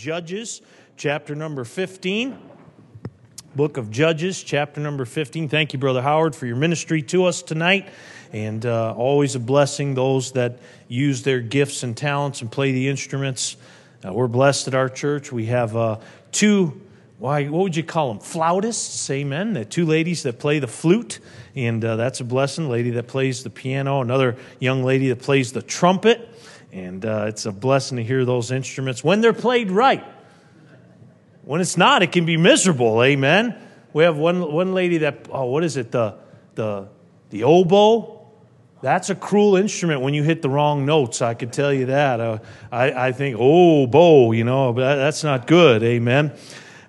Judges, chapter number 15. Book of Judges, chapter number 15. Thank you, Brother Howard, for your ministry to us tonight. And uh, always a blessing, those that use their gifts and talents and play the instruments. Uh, we're blessed at our church. We have uh, two, why, what would you call them? Flautists, amen. The two ladies that play the flute, and uh, that's a blessing. Lady that plays the piano, another young lady that plays the trumpet. And uh, it's a blessing to hear those instruments when they're played right. When it's not, it can be miserable. Amen. We have one, one lady that, oh, what is it? The, the, the oboe. That's a cruel instrument when you hit the wrong notes. I can tell you that. Uh, I, I think, oh, bow, you know, but that's not good. Amen.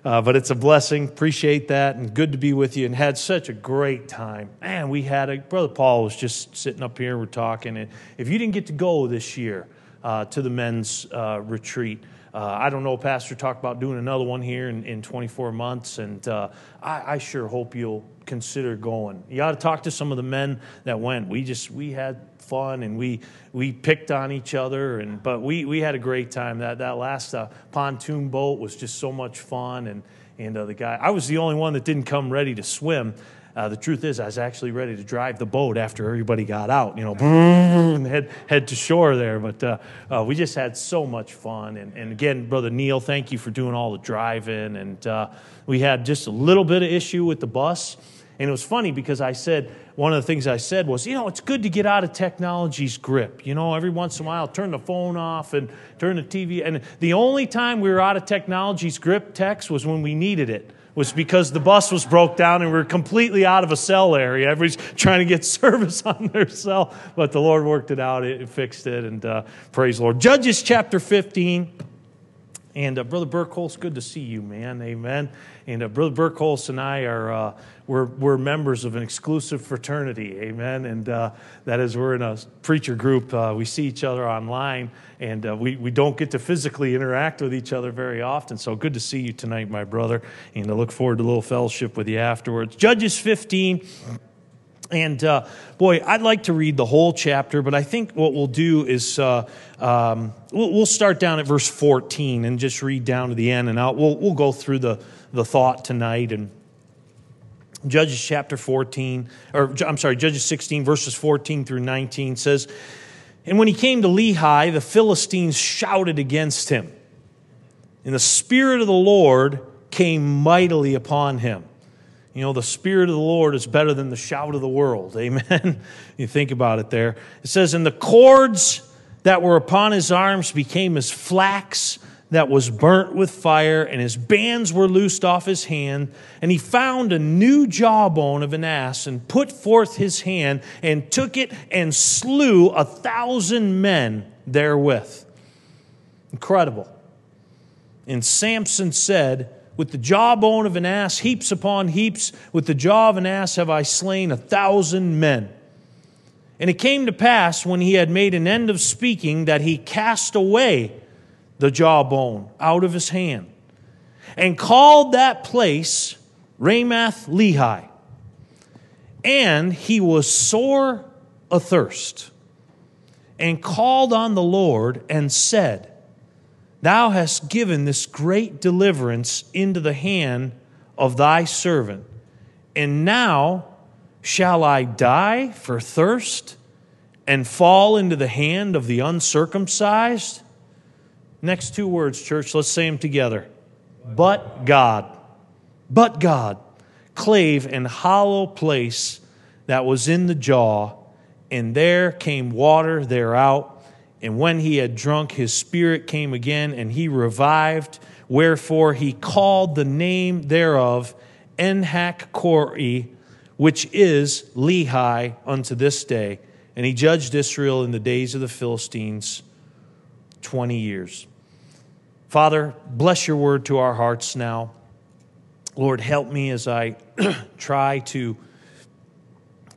Uh, but it's a blessing. Appreciate that and good to be with you and had such a great time. Man, we had a, Brother Paul was just sitting up here, we're talking. And if you didn't get to go this year uh, to the men's uh, retreat, uh, I don't know, Pastor talked about doing another one here in, in 24 months, and uh, I, I, sure hope you'll consider going. You ought to talk to some of the men that went. We just we had fun and we we picked on each other, and but we we had a great time. That that last uh, pontoon boat was just so much fun, and and uh, the guy I was the only one that didn't come ready to swim. Uh, the truth is, I was actually ready to drive the boat after everybody got out, you know, and head, head to shore there. But uh, uh, we just had so much fun. And, and again, Brother Neil, thank you for doing all the driving. And uh, we had just a little bit of issue with the bus. And it was funny because I said, one of the things I said was, you know, it's good to get out of technology's grip. You know, every once in a while, turn the phone off and turn the TV. And the only time we were out of technology's grip, text, was when we needed it was because the bus was broke down and we were completely out of a cell area. Everybody's trying to get service on their cell, but the Lord worked it out, it, fixed it, and uh, praise the Lord. Judges chapter 15. And uh, Brother Burkholz, good to see you, man. Amen. And uh, Brother Burkholz and I are uh, we're, we're members of an exclusive fraternity. Amen. And uh, that is we're in a preacher group. Uh, we see each other online, and uh, we, we don't get to physically interact with each other very often. So good to see you tonight, my brother. And I look forward to a little fellowship with you afterwards. Judges 15. And uh, boy, I'd like to read the whole chapter, but I think what we'll do is uh, um, we'll, we'll, start down at verse 14 and just read down to the end, and I'll, we'll, we'll go through the, the thought tonight. And Judges chapter 14, or I'm sorry, Judges 16, verses 14 through 19 says, And when he came to Lehi, the Philistines shouted against him. And the Spirit of the Lord came mightily upon him you know, the Spirit of the Lord is better than the shout of the world. Amen. you think about it there. It says, And the cords that were upon his arms became as flax that was burnt with fire, and his bands were loosed off his hand. And he found a new jawbone of an ass, and put forth his hand, and took it, and slew a thousand men therewith. Incredible. And Samson said, with the jawbone of an ass, heaps upon heaps, with the jaw of an ass have I slain a thousand men. And it came to pass when he had made an end of speaking that he cast away the jawbone out of his hand and called that place Ramath Lehi. And he was sore athirst and called on the Lord and said, Thou hast given this great deliverance into the hand of thy servant. And now shall I die for thirst and fall into the hand of the uncircumcised? Next two words, church, let's say them together. But God, but God, clave and hollow place that was in the jaw, and there came water thereout and when he had drunk, his spirit came again, and he revived. Wherefore he called the name thereof Enhakkore, which is Lehi unto this day. And he judged Israel in the days of the Philistines 20 years. Father, bless your word to our hearts now. Lord, help me as I try to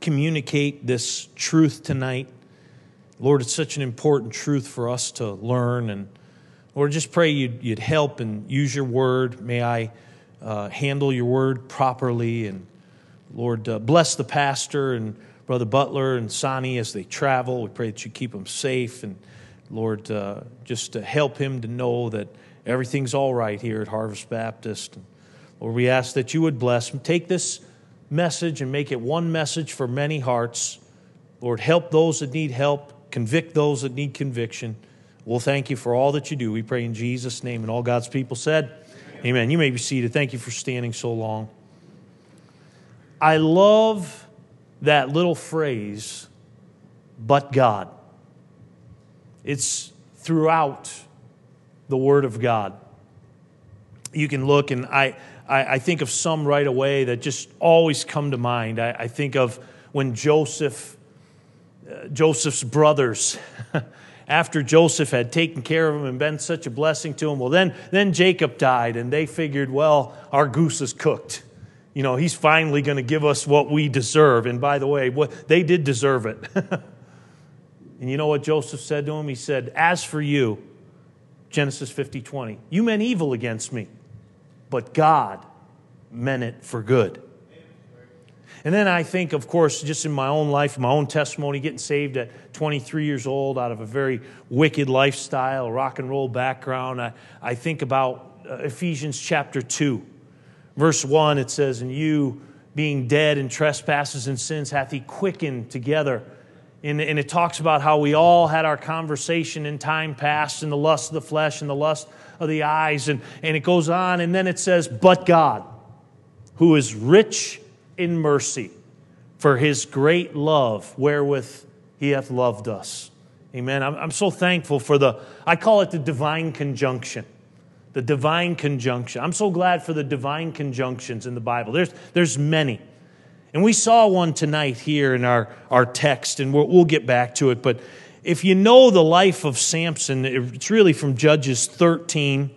communicate this truth tonight. Lord, it's such an important truth for us to learn. And Lord, just pray you'd, you'd help and use your word. May I uh, handle your word properly. And Lord, uh, bless the pastor and Brother Butler and Sonny as they travel. We pray that you keep them safe. And Lord, uh, just to help him to know that everything's all right here at Harvest Baptist. Lord, we ask that you would bless. him. Take this message and make it one message for many hearts. Lord, help those that need help, convict those that need conviction. We'll thank you for all that you do. We pray in Jesus' name. And all God's people said, Amen. Amen. You may be seated. Thank you for standing so long. I love that little phrase, but God. It's throughout the Word of God. You can look, and I, I, I think of some right away that just always come to mind. I, I think of when Joseph, Joseph's brothers, after Joseph had taken care of him and been such a blessing to him, well, then, then Jacob died, and they figured, well, our goose is cooked. You know, he's finally going to give us what we deserve. And by the way, what, they did deserve it. and you know what Joseph said to him? He said, As for you, Genesis 50 20, you meant evil against me, but God meant it for good. And then I think, of course, just in my own life, my own testimony, getting saved at 23 years old out of a very wicked lifestyle, rock and roll background, I, I think about uh, Ephesians chapter 2. Verse 1, it says, And you, being dead in trespasses and sins, hath he quickened together. And, and it talks about how we all had our conversation in time past in the lust of the flesh and the lust of the eyes. And, and it goes on, and then it says, But God, who is rich in mercy, for his great love wherewith he hath loved us. Amen. I'm, I'm so thankful for the, I call it the divine conjunction. The divine conjunction. I'm so glad for the divine conjunctions in the Bible. There's, there's many. And we saw one tonight here in our, our text, and we'll, we'll get back to it. But if you know the life of Samson, it's really from Judges 13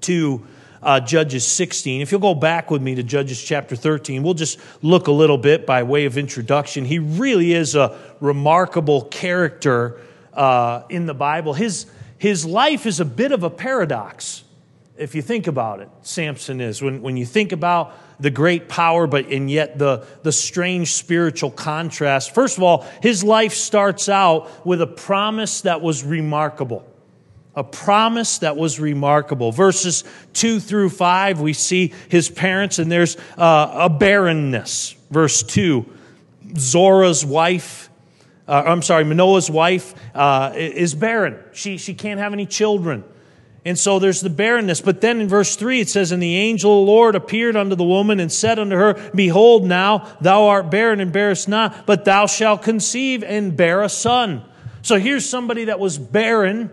to uh, Judges 16. If you'll go back with me to Judges chapter 13, we'll just look a little bit by way of introduction. He really is a remarkable character uh, in the Bible. His, his life is a bit of a paradox, if you think about it. Samson is. When, when you think about the great power, but and yet the, the strange spiritual contrast. First of all, his life starts out with a promise that was remarkable a promise that was remarkable. Verses 2 through 5, we see his parents, and there's uh, a barrenness. Verse 2 Zora's wife, uh, I'm sorry, Manoah's wife uh, is barren. She, she can't have any children. And so there's the barrenness. But then in verse 3 it says, And the angel of the Lord appeared unto the woman and said unto her, Behold, now thou art barren and bearest not, but thou shalt conceive and bear a son. So here's somebody that was barren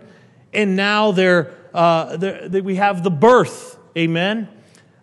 and now they're, uh, they're, we have the birth. Amen.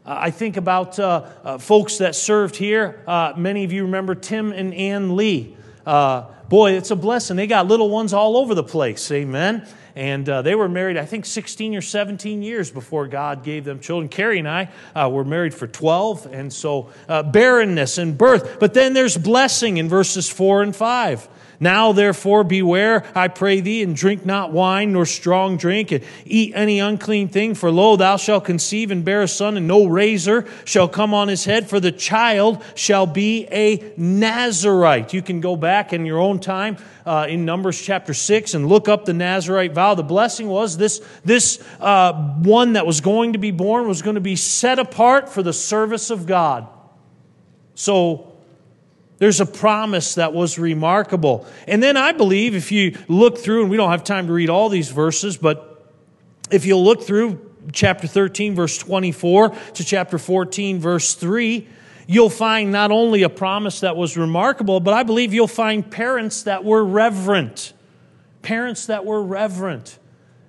Uh, I think about uh, uh folks that served here. Uh, many of you remember Tim and Ann Lee. Uh, boy, it's a blessing. They got little ones all over the place. Amen. And they were married, I think, 16 or 17 years before God gave them children. Carrie and I were married for 12, and so barrenness and birth. But then there's blessing in verses 4 and 5. Now, therefore, beware, I pray thee, and drink not wine nor strong drink, and eat any unclean thing. For lo, thou shalt conceive and bear a son, and no razor shall come on his head, for the child shall be a Nazarite. You can go back in your own time uh, in Numbers chapter 6 and look up the Nazarite vow. The blessing was this, this uh, one that was going to be born was going to be set apart for the service of God. So, there's a promise that was remarkable. And then I believe if you look through, and we don't have time to read all these verses, but if you'll look through chapter 13, verse 24 to chapter 14, verse 3, you'll find not only a promise that was remarkable, but I believe you'll find parents that were reverent. Parents that were reverent.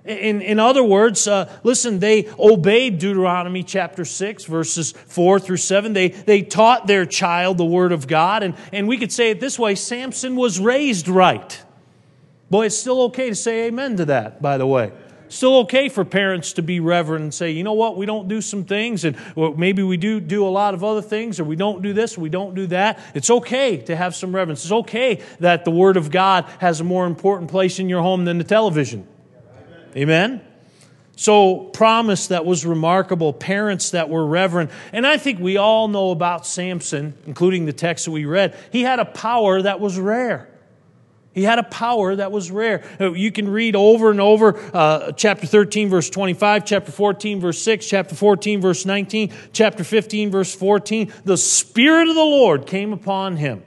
In, in other words, uh, listen, they obeyed Deuteronomy chapter 6, verses 4 through 7. They, they taught their child the Word of God. And, and we could say it this way Samson was raised right. Boy, it's still okay to say amen to that, by the way. Still okay for parents to be reverent and say, you know what, we don't do some things, and maybe we do do a lot of other things, or we don't do this, we don't do that. It's okay to have some reverence. It's okay that the Word of God has a more important place in your home than the television. Amen? So, promise that was remarkable, parents that were reverent. And I think we all know about Samson, including the text that we read. He had a power that was rare. He had a power that was rare. You can read over and over uh, chapter 13, verse 25, chapter 14, verse 6, chapter 14, verse 19, chapter 15, verse 14. The Spirit of the Lord came upon him.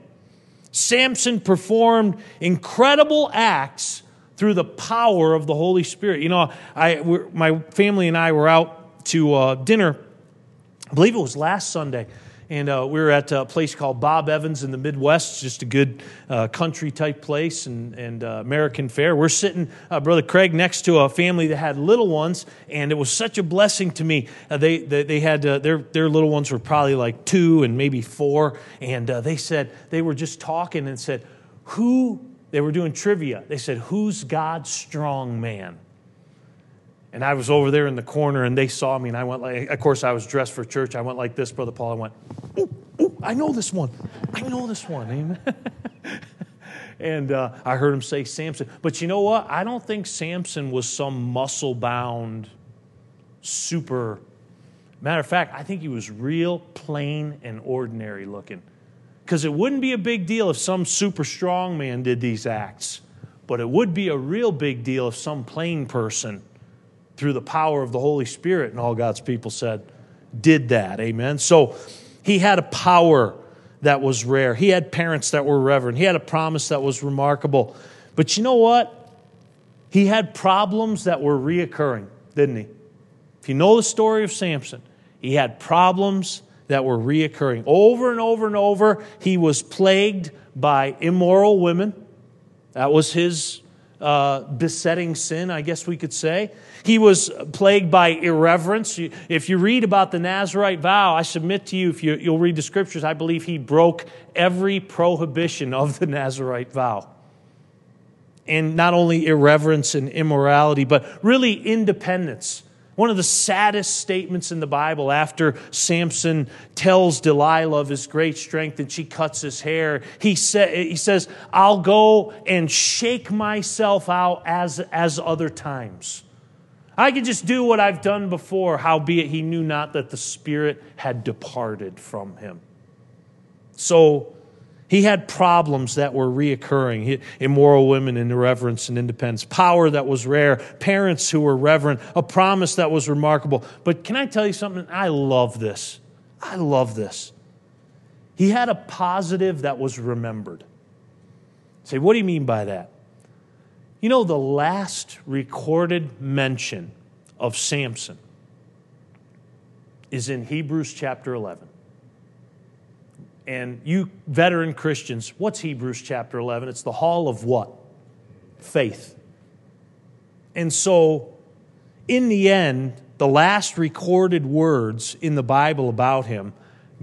Samson performed incredible acts through the power of the Holy Spirit. You know, I, my family and I were out to uh, dinner, I believe it was last Sunday and uh, we were at a place called Bob Evans in the Midwest, just a good uh, country type place and, and uh, American fare. We're sitting, uh, Brother Craig, next to a family that had little ones, and it was such a blessing to me. Uh, they, they, they, had their, their little ones were probably like two and maybe four, and they said, they were just talking and said, Who, they were doing trivia. They said, Who's God's strong man? And I was over there in the corner and they saw me and I went like, of course, I was dressed for church. I went like this, Brother Paul. I went, oh, oh I know this one. I know this one. Amen. and uh, I heard him say Samson. But you know what? I don't think Samson was some muscle bound, super. Matter of fact, I think he was real plain and ordinary looking. Because it wouldn't be a big deal if some super strong man did these acts, but it would be a real big deal if some plain person through the power of the Holy Spirit, and all God's people said, did that. Amen. So he had a power that was rare. He had parents that were reverent. He had a promise that was remarkable. But you know what? He had problems that were reoccurring, didn't he? If you know the story of Samson, he had problems that were reoccurring. Over and over and over, he was plagued by immoral women. That was his uh, besetting sin, I guess we could say. He was plagued by irreverence. If you read about the Nazarite vow, I submit to you, if you, will read the scriptures, I believe he broke every prohibition of the Nazarite vow. And not only irreverence and immorality, but really independence. One of the saddest statements in the Bible after Samson tells Delilah of his great strength and she cuts his hair, he, sa- he says, I'll go and shake myself out as, as other times. I could just do what I've done before, howbeit he knew not that the Spirit had departed from him. So he had problems that were reoccurring immoral women and irreverence and independence, power that was rare, parents who were reverent, a promise that was remarkable. But can I tell you something? I love this. I love this. He had a positive that was remembered. Say, what do you mean by that? You know, the last recorded mention of Samson is in Hebrews chapter 11. And you veteran Christians, what's Hebrews chapter 11? It's the hall of what? Faith. And so, in the end, the last recorded words in the Bible about him,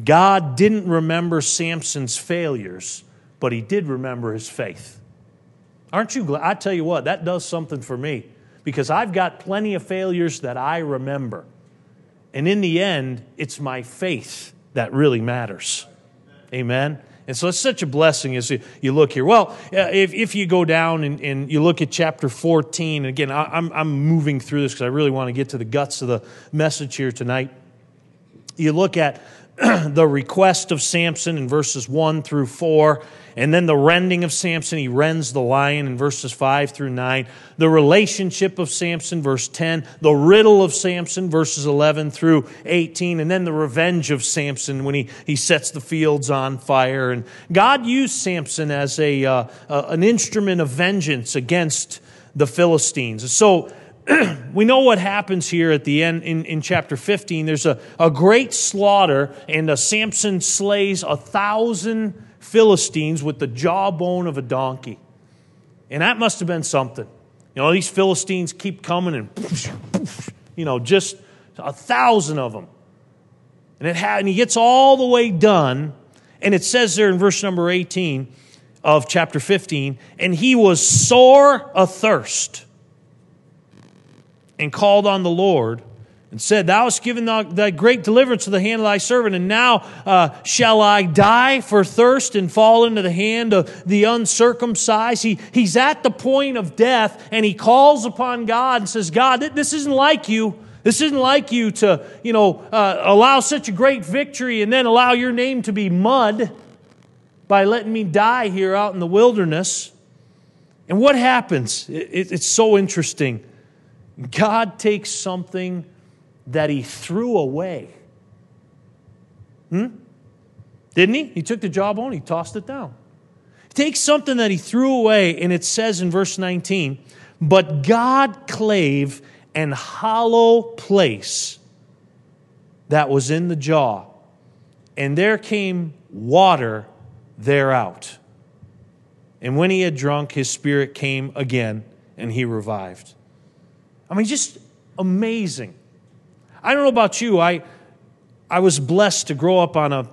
God didn't remember Samson's failures, but he did remember his faith. Aren't you glad? I tell you what, that does something for me because I've got plenty of failures that I remember. And in the end, it's my faith that really matters. Amen. And so it's such a blessing as you look here. Well, uh, if, if you go down and, and you look at chapter 14, and again, I'm, I'm moving through this because I really want to get to the guts of the message here tonight. You look at the request of Samson in verses 1 through 4, and then the rending of Samson. He rends the lion in verses 5 through 9. The relationship of Samson, verse 10. The riddle of Samson, verses 11 through 18. And then the revenge of Samson when he, he sets the fields on fire. And God used Samson as a, uh, uh, an instrument of vengeance against the Philistines. So, we know what happens here at the end in, in chapter 15. There's a, a great slaughter, and Samson slays a thousand Philistines with the jawbone of a donkey. And that must have been something. You know, these Philistines keep coming and, you know, just a thousand of them. And, it had, and he gets all the way done, and it says there in verse number 18 of chapter 15, and he was sore athirst and called on the Lord and said, Thou hast given thy great deliverance to the hand of thy servant, and now uh, shall I die for thirst and fall into the hand of the uncircumcised? He, he's at the point of death, and he calls upon God and says, God, this isn't like you. This isn't like you to, you know, uh, allow such a great victory and then allow your name to be mud by letting me die here out in the wilderness. And what happens? It, it's so interesting. God takes something that he threw away. Hmm? Didn't he? He took the jawbone, he tossed it down. He takes something that he threw away, and it says in verse 19, but God clave an hollow place that was in the jaw, and there came water thereout. And when he had drunk, his spirit came again, and he revived. I mean, just amazing. I don't know about you. I, I was blessed to grow up on a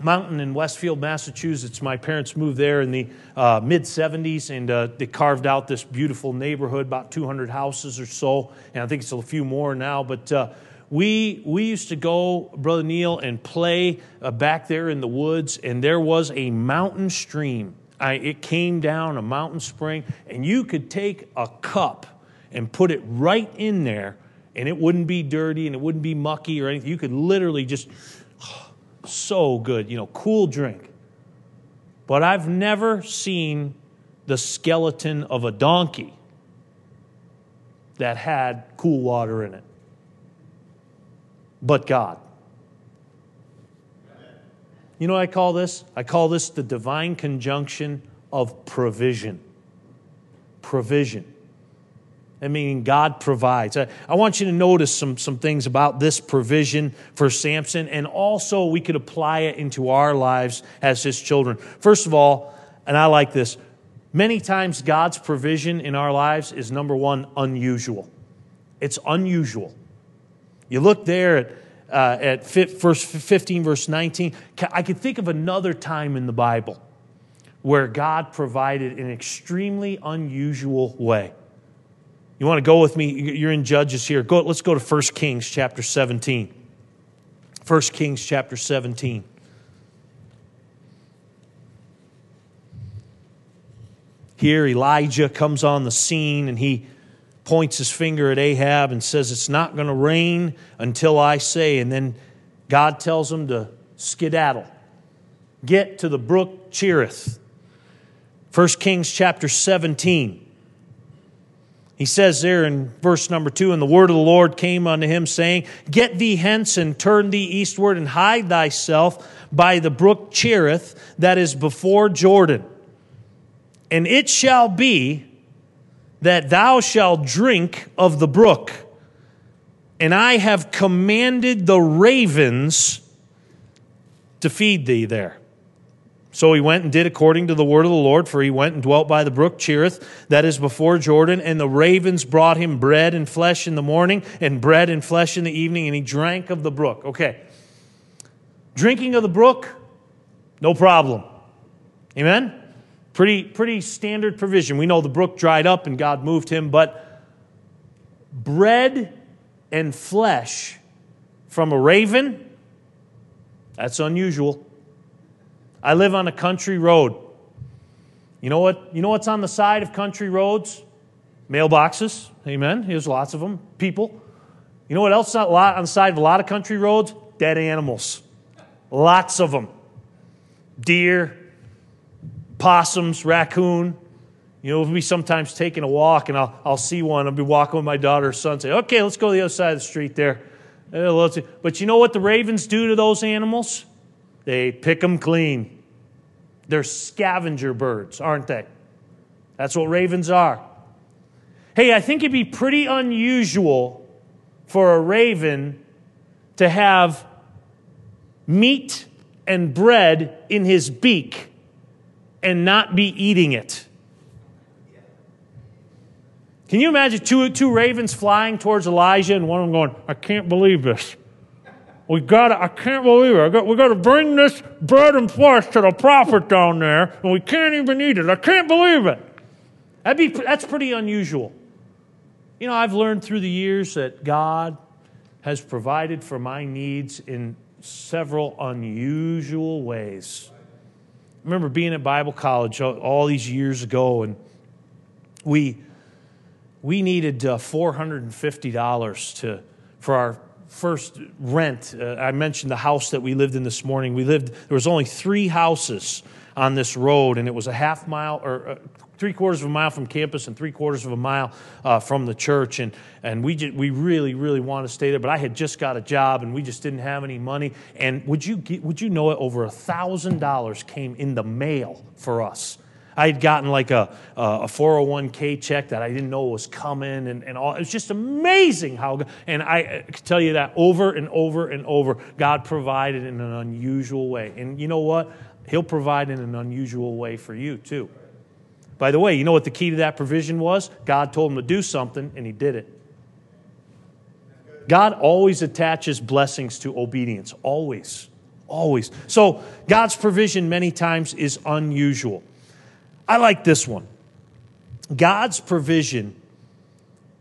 mountain in Westfield, Massachusetts. My parents moved there in the uh, mid 70s, and uh, they carved out this beautiful neighborhood, about 200 houses or so, and I think it's a few more now. But uh, we we used to go, Brother Neil, and play uh, back there in the woods, and there was a mountain stream. I, it came down a mountain spring, and you could take a cup and put it right in there, and it wouldn't be dirty and it wouldn't be mucky or anything. You could literally just so good, you know, cool drink. But I've never seen the skeleton of a donkey that had cool water in it. But God. You know what I call this? I call this the divine conjunction of provision. Provision. I mean, God provides. I, I, want you to notice some, some things about this provision for Samson, and also we could apply it into our lives as his children. First of all, and I like this, many times God's provision in our lives is number one, unusual. It's unusual. You look there at, uh, at verse 15, verse 19. I could think of another time in the Bible where God provided in an extremely unusual way. You want to go with me? You're in Judges here. Go, let's go to 1 Kings chapter 17. 1 Kings chapter 17. Here, Elijah comes on the scene and he points his finger at Ahab and says, It's not going to rain until I say. And then God tells him to skedaddle, get to the brook Cherith. 1 Kings chapter 17. He says there in verse number two, and the word of the Lord came unto him, saying, Get thee hence and turn thee eastward and hide thyself by the brook Cherith that is before Jordan. And it shall be that thou shalt drink of the brook. And I have commanded the ravens to feed thee there. So he went and did according to the word of the Lord, for he went and dwelt by the brook Cherith, that is before Jordan, and the ravens brought him bread and flesh in the morning, and bread and flesh in the evening, and he drank of the brook. Okay. Drinking of the brook, no problem. Amen? Pretty, pretty standard provision. We know the brook dried up and God moved him, but bread and flesh from a raven, that's unusual. I live on a country road. You know what? You know what's on the side of country roads? Mailboxes. Amen. There's lots of them. People. You know what else on the side of a lot of country roads? Dead animals. Lots of them. Deer, possums, raccoon. You know, we'll be sometimes taking a walk and I'll, I'll see one. I'll be walking with my daughter or son, say, okay, let's go to the other side of the street there. Uh, but you know what the ravens do to those animals? They pick them clean. They're scavenger birds, aren't they? That's what ravens are. Hey, I think it'd be pretty unusual for a raven to have meat and bread in his beak and not be eating it. Can you imagine two, two ravens flying towards Elijah and one of them going, I can't believe this. We got to, I can't believe it. Got, we got to bring this bread and flesh to the prophet down there, and we can't even eat it. I can't believe it. That'd be, that's pretty unusual. You know, I've learned through the years that God has provided for my needs in several unusual ways. I remember being at Bible college all these years ago, and we we needed uh, $450 to for our first rent, uh, I mentioned the house that we lived in this morning. We lived, there was only three houses on this road, and it was a half mile or uh, three quarters of a mile from campus and three quarters of a mile uh, from the church. And, and we, just, we really, really wanted to stay there, but I had just got a job and we just didn't have any money. And would you, would you know it? Over a $1,000 came in the mail for us. I had gotten like a, a 401k check that I didn't know was coming and, and all. It was just amazing how, and I can tell you that over and over and over, God provided in an unusual way. And you know what? He'll provide in an unusual way for you too. By the way, you know what the key to that provision was? God told him to do something, and he did it. God always attaches blessings to obedience. Always. Always. So, God's provision many times is unusual. I like this one. God's provision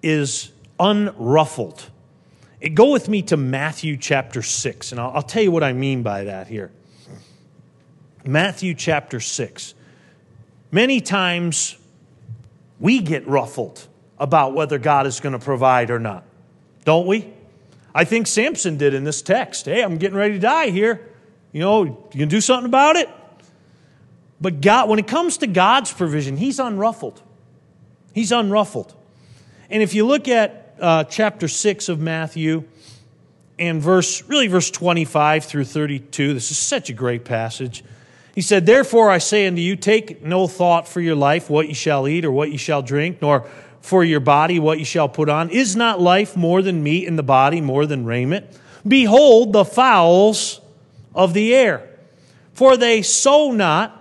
is unruffled. Go with me to Matthew chapter 6, and I'll, I'll tell you what I mean by that here. Matthew chapter 6. Many times we get ruffled about whether God is going to provide or not, don't we? I think Samson did in this text. Hey, I'm getting ready to die here. You know, you can do something about it? But God, when it comes to God's provision, He's unruffled. He's unruffled. And if you look at uh, chapter 6 of Matthew and verse, really verse 25 through 32, this is such a great passage. He said, Therefore I say unto you, take no thought for your life, what you shall eat or what you shall drink, nor for your body, what you shall put on. Is not life more than meat, and the body more than raiment? Behold the fowls of the air, for they sow not,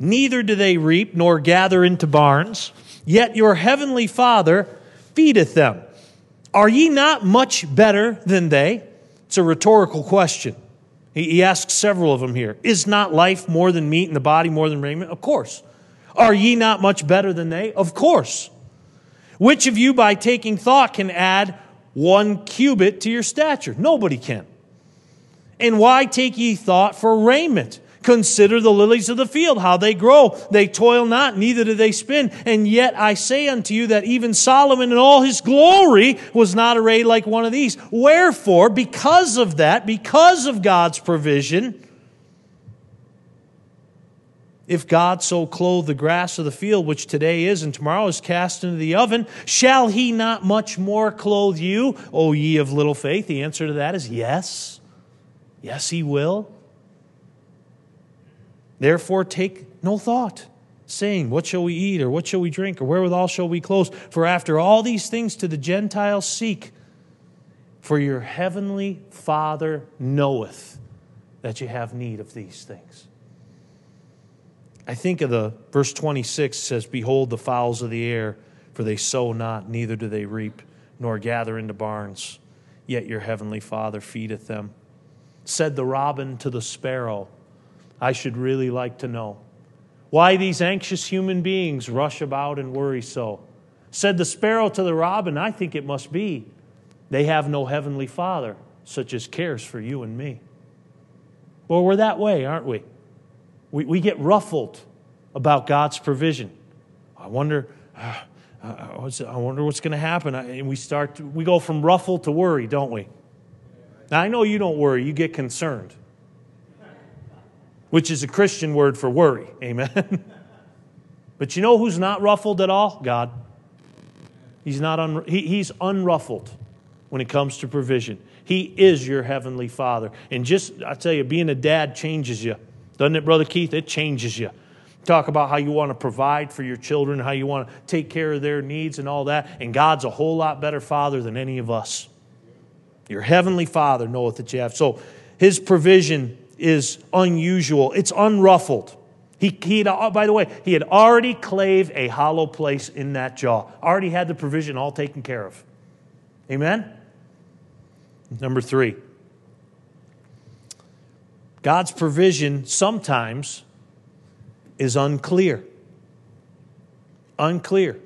neither do they reap, nor gather into barns, yet your heavenly Father feedeth them. Are ye not much better than they? It's a rhetorical question. He asks several of them here Is not life more than meat and the body more than raiment? Of course. Are ye not much better than they? Of course. Which of you, by taking thought, can add one cubit to your stature? Nobody can. And why take ye thought for raiment? Consider the lilies of the field, how they grow. They toil not, neither do they spin. And yet I say unto you that even Solomon in all his glory was not arrayed like one of these. Wherefore, because of that, because of God's provision, if God so clothe the grass of the field, which today is and tomorrow is cast into the oven, shall he not much more clothe you, O ye of little faith? The answer to that is yes. Yes, he will. Therefore, take no thought, saying, What shall we eat, or what shall we drink, or wherewithal shall we close? For after all these things to the Gentiles seek, for your heavenly Father knoweth that you have need of these things. I think of the verse 26 says, Behold the fowls of the air, for they sow not, neither do they reap, nor gather into barns, yet your heavenly Father feedeth them. Said the robin to the sparrow, I should really like to know. Why these anxious human beings rush about and worry so. Said the sparrow to the robin, I think it must be. They have no heavenly Father, such as cares for you and me. Well, we're that way, aren't we? We, we get ruffled about God's provision. I wonder, uh, I wonder what's going to happen. And we start, to, we go from ruffled to worry, don't we? Now, I know you don't worry, you get concerned which is a Christian word for worry. Amen. but you know who's not ruffled at all? God. He's, not un, he, he's unruffled when it comes to provision. He is your heavenly Father. And just, I tell you, being a dad changes you. Doesn't it, Brother Keith? It changes you. Talk about how you want to provide for your children, how you want to take care of their needs and all that. And God's a whole lot better Father than any of us. Your heavenly Father knoweth that you have. So his provision is unusual, it's unruffled. He, he had, uh, by the way, he had already claved a hollow place in that jaw, already had the provision all taken care of. Amen? Number three, God's provision sometimes is unclear. Unclear.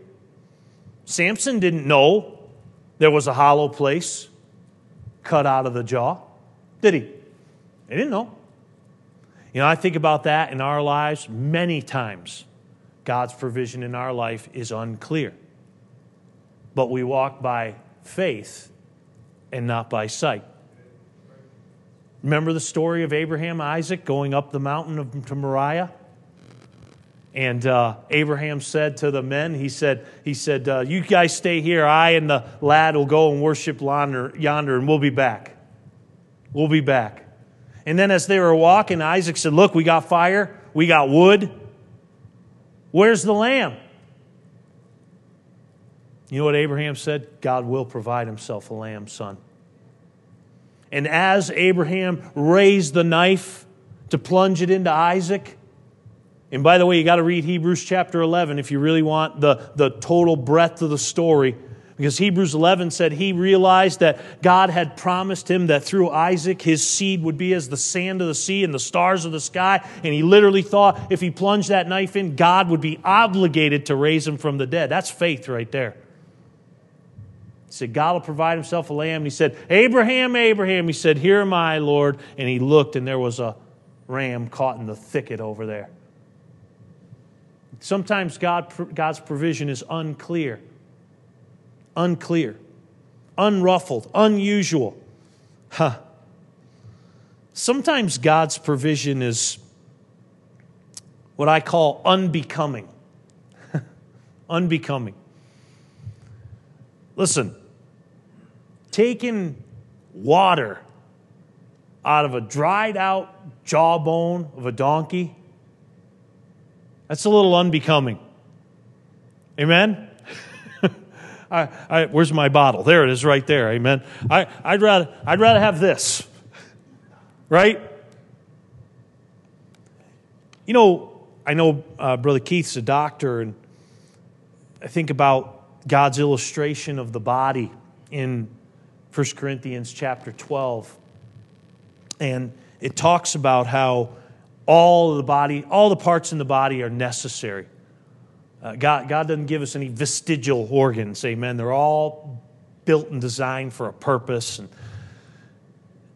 Samson didn't know there was a hollow place cut out of the jaw, did he? He didn't know. You know, I think about that in our lives many times. God's provision in our life is unclear. But we walk by faith and not by sight. Remember the story of Abraham, Isaac going up the mountain of, to Moriah? And uh, Abraham said to the men, he said, he said uh, You guys stay here. I and the lad will go and worship yonder, yonder, and we'll be back. We'll be back. And then as they were walking, Isaac said, Look, we got fire, we got wood. Where's the lamb? You know what Abraham said? God will provide himself a lamb, son. And as Abraham raised the knife to plunge it into Isaac, and by the way, you got to read Hebrews chapter 11 if you really want the, the total breadth of the story. Because Hebrews 11 said he realized that God had promised him that through Isaac his seed would be as the sand of the sea and the stars of the sky. And he literally thought if he plunged that knife in, God would be obligated to raise him from the dead. That's faith right there. He said, God will provide himself a lamb. He said, Abraham, Abraham. He said, Here am I, Lord. And he looked, and there was a ram caught in the thicket over there. Sometimes God, God's provision is unclear, unclear, unruffled, unusual. Huh. Sometimes God's provision is what I call unbecoming. unbecoming. Listen, taking water out of a dried out jawbone of a donkey that's a little unbecoming. Amen? I, I, where's my bottle? There it is, right there. Amen. I, I'd, rather, I'd rather have this, right? You know, I know uh, Brother Keith's a doctor, and I think about God's illustration of the body in 1 Corinthians chapter 12. And it talks about how all the body, all the parts in the body are necessary. Uh, God, God doesn't give us any vestigial organs, amen. They're all built and designed for a purpose. And,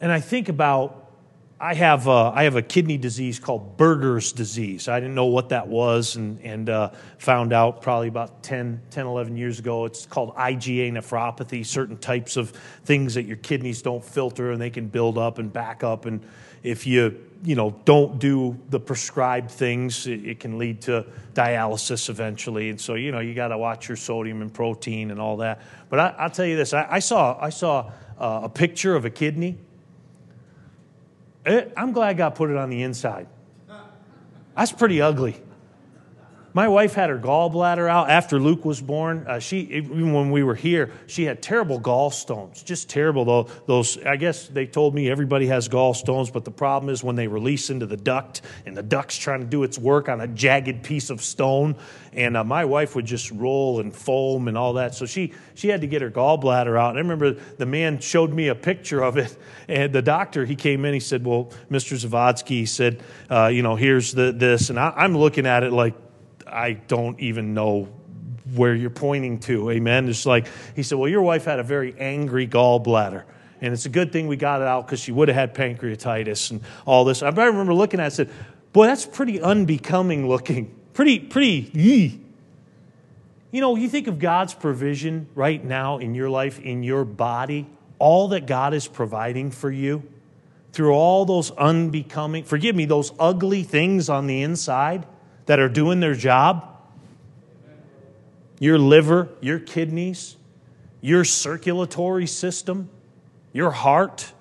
and I think about, I have, a, I have a kidney disease called Berger's disease. I didn't know what that was and, and uh, found out probably about 10, 10, 11 years ago. It's called IgA nephropathy, certain types of things that your kidneys don't filter and they can build up and back up. And if you you know, don't do the prescribed things, it, it can lead to dialysis eventually. And so, you know, you got to watch your sodium and protein and all that. But I, will tell you this: I, I saw I saw uh, a picture of a kidney. It, I'm glad God put it on the inside. That's pretty ugly. My wife had her gallbladder out after Luke was born. Uh, she, even when we were here, she had terrible gallstones, just terrible. Though those, I guess they told me everybody has gallstones, but the problem is when they release into the duct, and the duct's trying to do its work on a jagged piece of stone, and uh, my wife would just roll and foam and all that. So she she had to get her gallbladder out. And I remember the man showed me a picture of it, and the doctor he came in. He said, "Well, Mr. Zawadzki," he said, uh, "You know, here's the this," and I, I'm looking at it like I don't even know where you're pointing to. Amen. It's like, he said, Well, your wife had a very angry gallbladder. And it's a good thing we got it out because she would have had pancreatitis and all this. I remember looking at it and said, Boy, that's pretty unbecoming looking. Pretty, pretty, yee. You know, you think of God's provision right now in your life, in your body, all that God is providing for you through all those unbecoming, forgive me, those ugly things on the inside that are doing their job your liver, your kidneys, your circulatory system, your heart,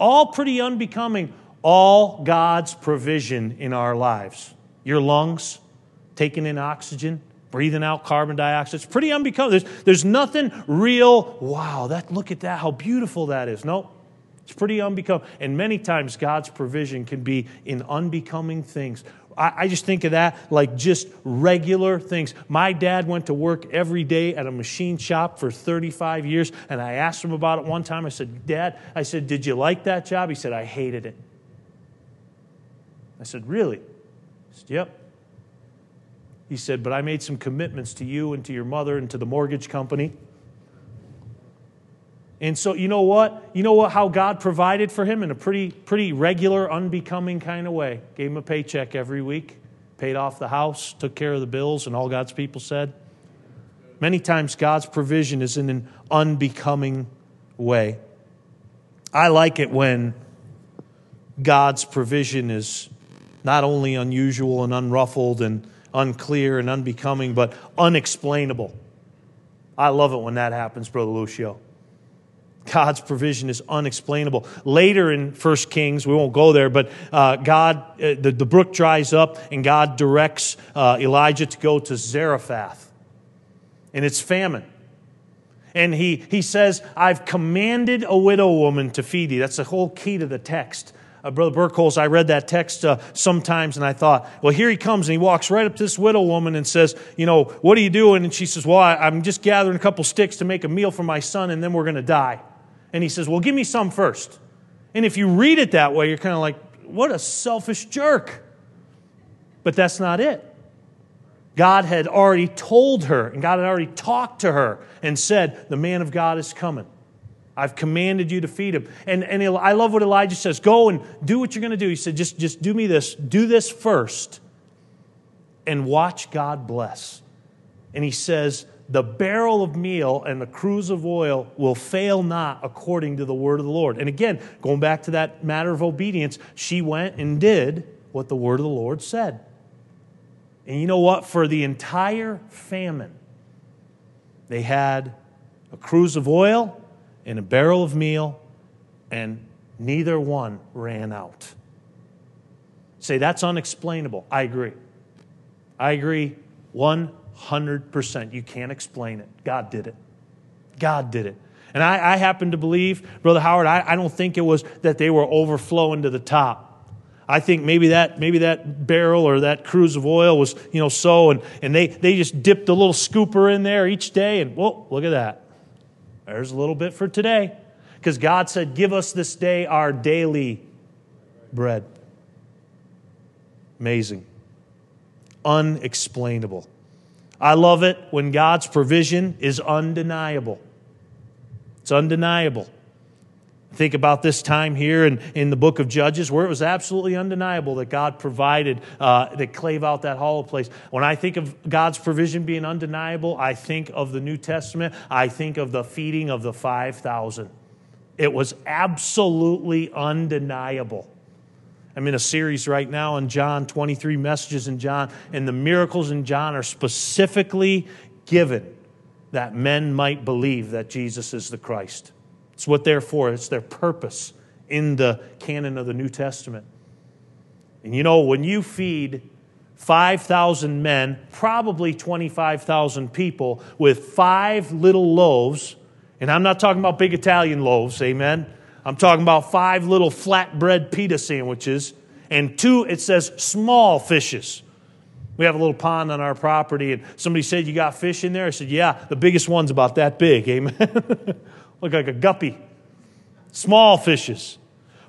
all pretty unbecoming, all God's provision in our lives. Your lungs, taking in oxygen, breathing out carbon dioxide. It's pretty unbecoming. There's, there's nothing real, wow, that, look at that, how beautiful that is. No, it's pretty unbecoming. And many times God's provision can be in unbecoming things. I, I just think of that like just regular things. My dad went to work every day at a machine shop for 35 years, and I asked him about it one time. I said, Dad, I said, did you like that job? He said, I hated it. I said, Really? He said, Yep. He said, But I made some commitments to you and to your mother and to the mortgage company. And so, you know what? You know what? How God provided for him in a pretty, pretty regular, unbecoming kind of way. Gave him a paycheck every week, paid off the house, took care of the bills, and all God's people said. Many times, God's provision is in an unbecoming way. I like it when God's provision is not only unusual and unruffled and unclear and unbecoming, but unexplainable. I love it when that happens, Brother Lucio. God's provision is unexplainable. Later in 1 Kings, we won't go there, but uh, God, uh, the, the brook dries up, and God directs uh, Elijah to go to Zarephath. And it's famine. And he, he says, I've commanded a widow woman to feed thee. That's the whole key to the text. Uh, Brother Burkholz, I read that text uh, sometimes and I thought, well, here he comes and he walks right up to this widow woman and says, you know, what are you doing? And she says, well, I, I'm just gathering a couple sticks to make a meal for my son and then we're going to die. And he says, well, give me some first. And if you read it that way, you're kind of like, what a selfish jerk. But that's not it. God had already told her, and God had already talked to her and said, The man of God is coming. I've commanded you to feed him. And, and I love what Elijah says go and do what you're going to do. He said, just, just do me this. Do this first and watch God bless. And he says, the barrel of meal and the cruse of oil will fail not according to the word of the Lord. And again, going back to that matter of obedience, she went and did what the word of the Lord said. And you know what? For the entire famine, they had a cruse of oil and a barrel of meal, and neither one ran out. Say, that's unexplainable. I agree. I agree 100%. You can't explain it. God did it. God did it. And I, I happen to believe, Brother Howard, I, I don't think it was that they were overflowing to the top. I think maybe that maybe that barrel or that cruse of oil was you know so and and they they just dipped a little scooper in there each day and whoa look at that there's a little bit for today. Because God said, Give us this day our daily bread. Amazing. Unexplainable. I love it when God's provision is undeniable. It's undeniable. Think about this time here in, in the book of Judges where it was absolutely undeniable that God provided, uh, that clave out that hollow place. When I think of God's provision being undeniable, I think of the New Testament. I think of the feeding of the 5,000. It was absolutely undeniable. I'm in a series right now on John, 23 messages in John, and the miracles in John are specifically given that men might believe that Jesus is the Christ. It's what they're for, it's their purpose in the canon of the New Testament. And you know, when you feed 5,000 men, probably 25,000 people, with five little loaves, and I'm not talking about big Italian loaves, amen? I'm talking about five little flatbread pita sandwiches, and two, it says small fishes. We have a little pond on our property, and somebody said, You got fish in there? I said, Yeah, the biggest one's about that big, amen? Look like a guppy. Small fishes.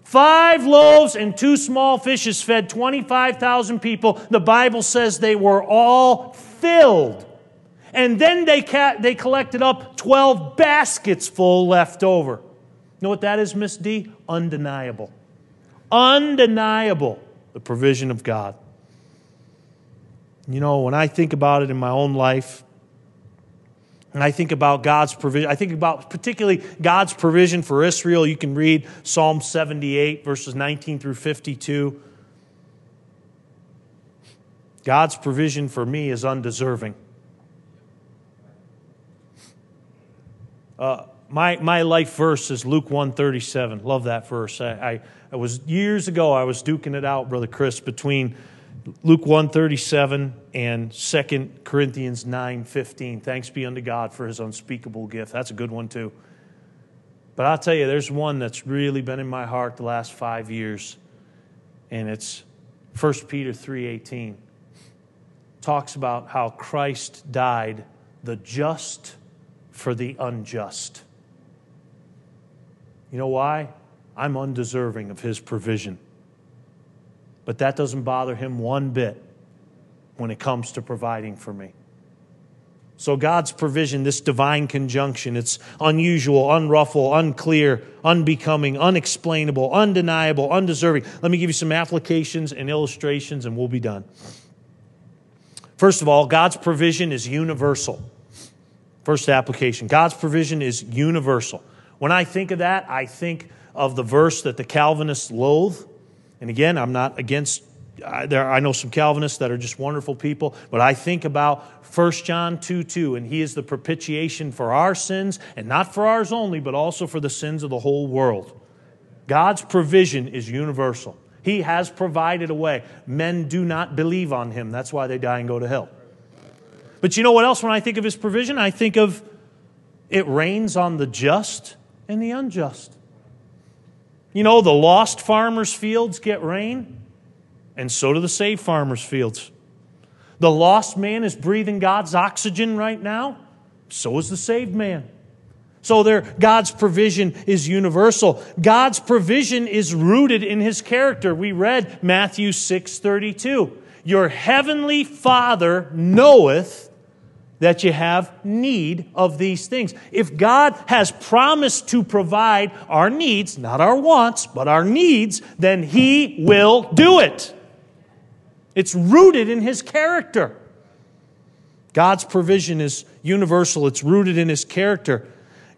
Five loaves and two small fishes fed 25,000 people. The Bible says they were all filled. And then they, ca- they collected up 12 baskets full left over. Know what that is, Miss D? Undeniable. Undeniable, the provision of God. You know, when I think about it in my own life, and I think about God's provision. I think about particularly God's provision for Israel. You can read Psalm 78, verses 19 through 52. God's provision for me is undeserving. Uh, my, my life verse is Luke 137. Love that verse. I, I, I was years ago, I was duking it out, Brother Chris, between Luke 137 and 2 Corinthians 9:15. Thanks be unto God for his unspeakable gift. That's a good one too. But I'll tell you, there's one that's really been in my heart the last five years, and it's 1 Peter 3:18. Talks about how Christ died the just for the unjust. You know why? I'm undeserving of his provision. But that doesn't bother him one bit when it comes to providing for me. So, God's provision, this divine conjunction, it's unusual, unruffled, unclear, unbecoming, unexplainable, undeniable, undeserving. Let me give you some applications and illustrations, and we'll be done. First of all, God's provision is universal. First application God's provision is universal. When I think of that, I think of the verse that the Calvinists loathe and again, I'm not against I, there, I know some Calvinists that are just wonderful people, but I think about 1 John 2 2, and He is the propitiation for our sins, and not for ours only, but also for the sins of the whole world. God's provision is universal. He has provided a way. Men do not believe on Him. That's why they die and go to hell. But you know what else, when I think of His provision? I think of it rains on the just and the unjust. You know, the lost farmers' fields get rain and so do the saved farmers' fields. The lost man is breathing God's oxygen right now, so is the saved man. So there God's provision is universal. God's provision is rooted in his character. We read Matthew 6:32. Your heavenly Father knoweth that you have need of these things. If God has promised to provide our needs, not our wants, but our needs, then he will do it. It's rooted in His character. God's provision is universal, it's rooted in His character.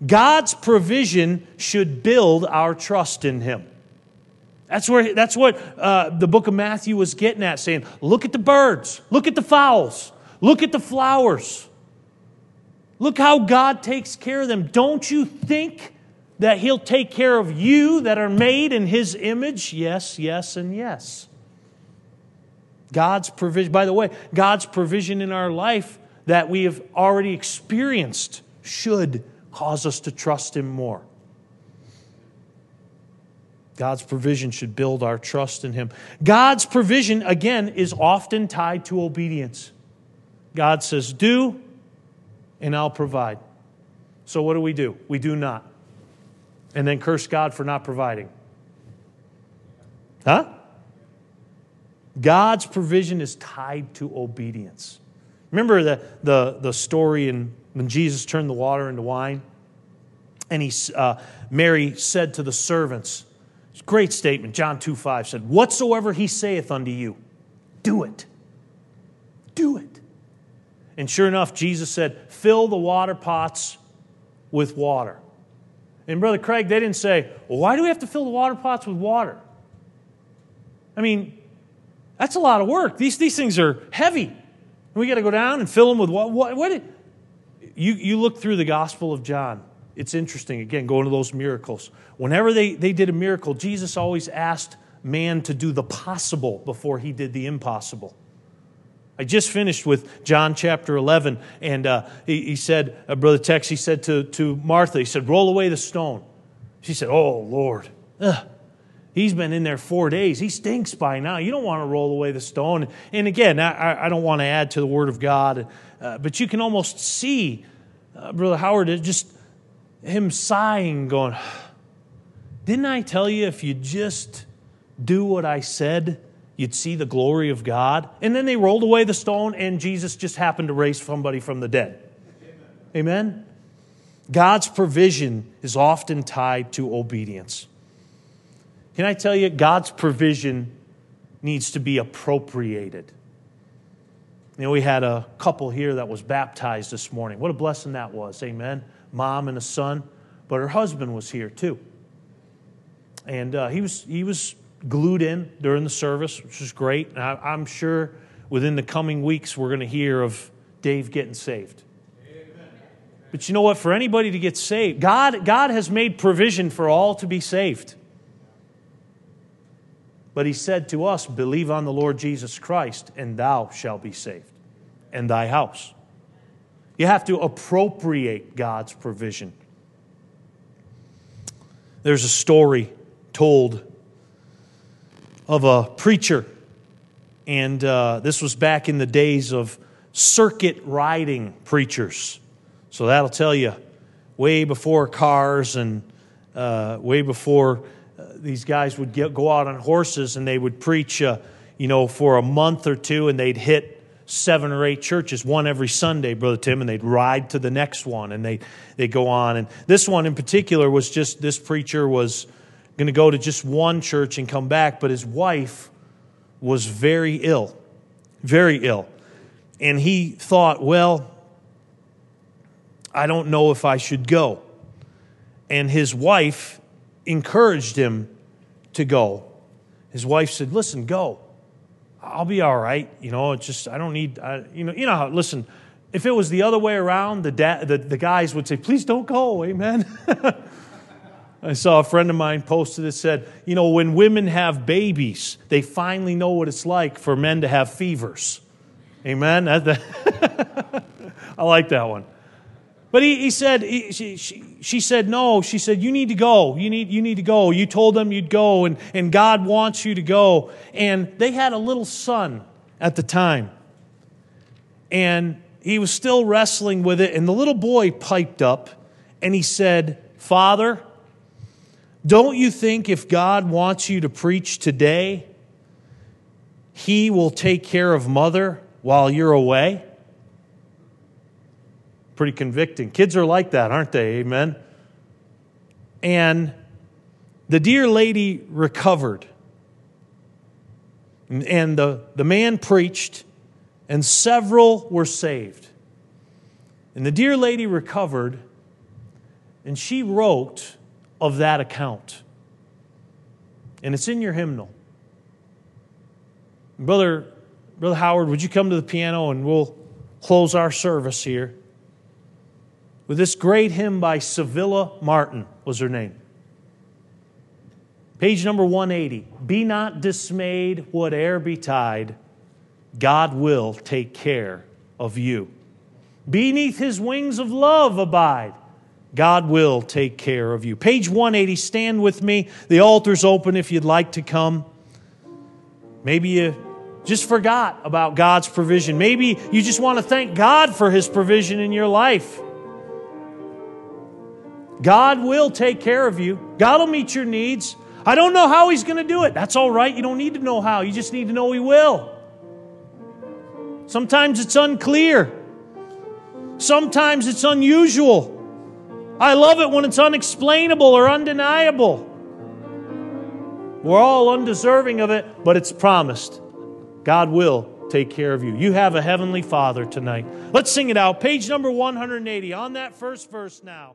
God's provision should build our trust in Him. That's, where, that's what uh, the book of Matthew was getting at, saying, Look at the birds, look at the fowls, look at the flowers. Look how God takes care of them. Don't you think that He'll take care of you that are made in His image? Yes, yes, and yes. God's provision, by the way, God's provision in our life that we have already experienced should cause us to trust Him more. God's provision should build our trust in Him. God's provision, again, is often tied to obedience. God says, Do, and I'll provide. So what do we do? We do not. And then curse God for not providing. Huh? God's provision is tied to obedience. Remember the, the, the story in, when Jesus turned the water into wine? And he, uh, Mary said to the servants, great statement, John 2 5 said, Whatsoever he saith unto you, do it. Do it. And sure enough, Jesus said, Fill the water pots with water. And Brother Craig, they didn't say, Well, why do we have to fill the water pots with water? I mean, that's a lot of work. These, these things are heavy. And We got to go down and fill them with what? What? what you, you look through the Gospel of John. It's interesting, again, going to those miracles. Whenever they, they did a miracle, Jesus always asked man to do the possible before he did the impossible. I just finished with John chapter 11, and uh, he, he, said, uh, Brother Tex, he said to, to Martha, he said, roll away the stone. She said, Oh, Lord. Ugh. He's been in there four days. He stinks by now. You don't want to roll away the stone. And again, I, I don't want to add to the Word of God, uh, but you can almost see uh, Brother Howard just him sighing, going, Didn't I tell you if you just do what I said, you'd see the glory of God? And then they rolled away the stone, and Jesus just happened to raise somebody from the dead. Amen? Amen? God's provision is often tied to obedience. Can I tell you, God's provision needs to be appropriated. You know, we had a couple here that was baptized this morning. What a blessing that was. Amen. Mom and a son, but her husband was here too. And uh, he, was, he was glued in during the service, which is great. And I, I'm sure within the coming weeks, we're going to hear of Dave getting saved. But you know what? For anybody to get saved, God, God has made provision for all to be saved. But he said to us, Believe on the Lord Jesus Christ, and thou shalt be saved, and thy house. You have to appropriate God's provision. There's a story told of a preacher, and uh, this was back in the days of circuit riding preachers. So that'll tell you way before cars and uh, way before these guys would get, go out on horses and they would preach, uh, you know, for a month or two, and they'd hit seven or eight churches, one every Sunday, Brother Tim, and they'd ride to the next one, and they they go on. And this one in particular was just this preacher was going to go to just one church and come back, but his wife was very ill, very ill, and he thought, well, I don't know if I should go. And his wife encouraged him to go. His wife said, Listen, go. I'll be all right. You know, it's just, I don't need, I, you know, you know how, listen, if it was the other way around, the, da- the, the guys would say, please don't go, amen. I saw a friend of mine posted it said, you know, when women have babies, they finally know what it's like for men to have fevers. Amen. I like that one. But he, he said, he, she, she, she said, no. She said, you need to go. You need, you need to go. You told them you'd go, and, and God wants you to go. And they had a little son at the time. And he was still wrestling with it. And the little boy piped up and he said, Father, don't you think if God wants you to preach today, he will take care of mother while you're away? Pretty convicting. Kids are like that, aren't they? Amen. And the dear lady recovered. And the, the man preached, and several were saved. And the dear lady recovered, and she wrote of that account. And it's in your hymnal. Brother, Brother Howard, would you come to the piano and we'll close our service here? with this great hymn by Civilla Martin, was her name. Page number 180. Be not dismayed, whate'er betide, God will take care of you. Beneath his wings of love abide. God will take care of you. Page 180, stand with me. The altar's open if you'd like to come. Maybe you just forgot about God's provision. Maybe you just want to thank God for his provision in your life. God will take care of you. God will meet your needs. I don't know how He's going to do it. That's all right. You don't need to know how. You just need to know He will. Sometimes it's unclear. Sometimes it's unusual. I love it when it's unexplainable or undeniable. We're all undeserving of it, but it's promised. God will take care of you. You have a heavenly Father tonight. Let's sing it out. Page number 180 on that first verse now.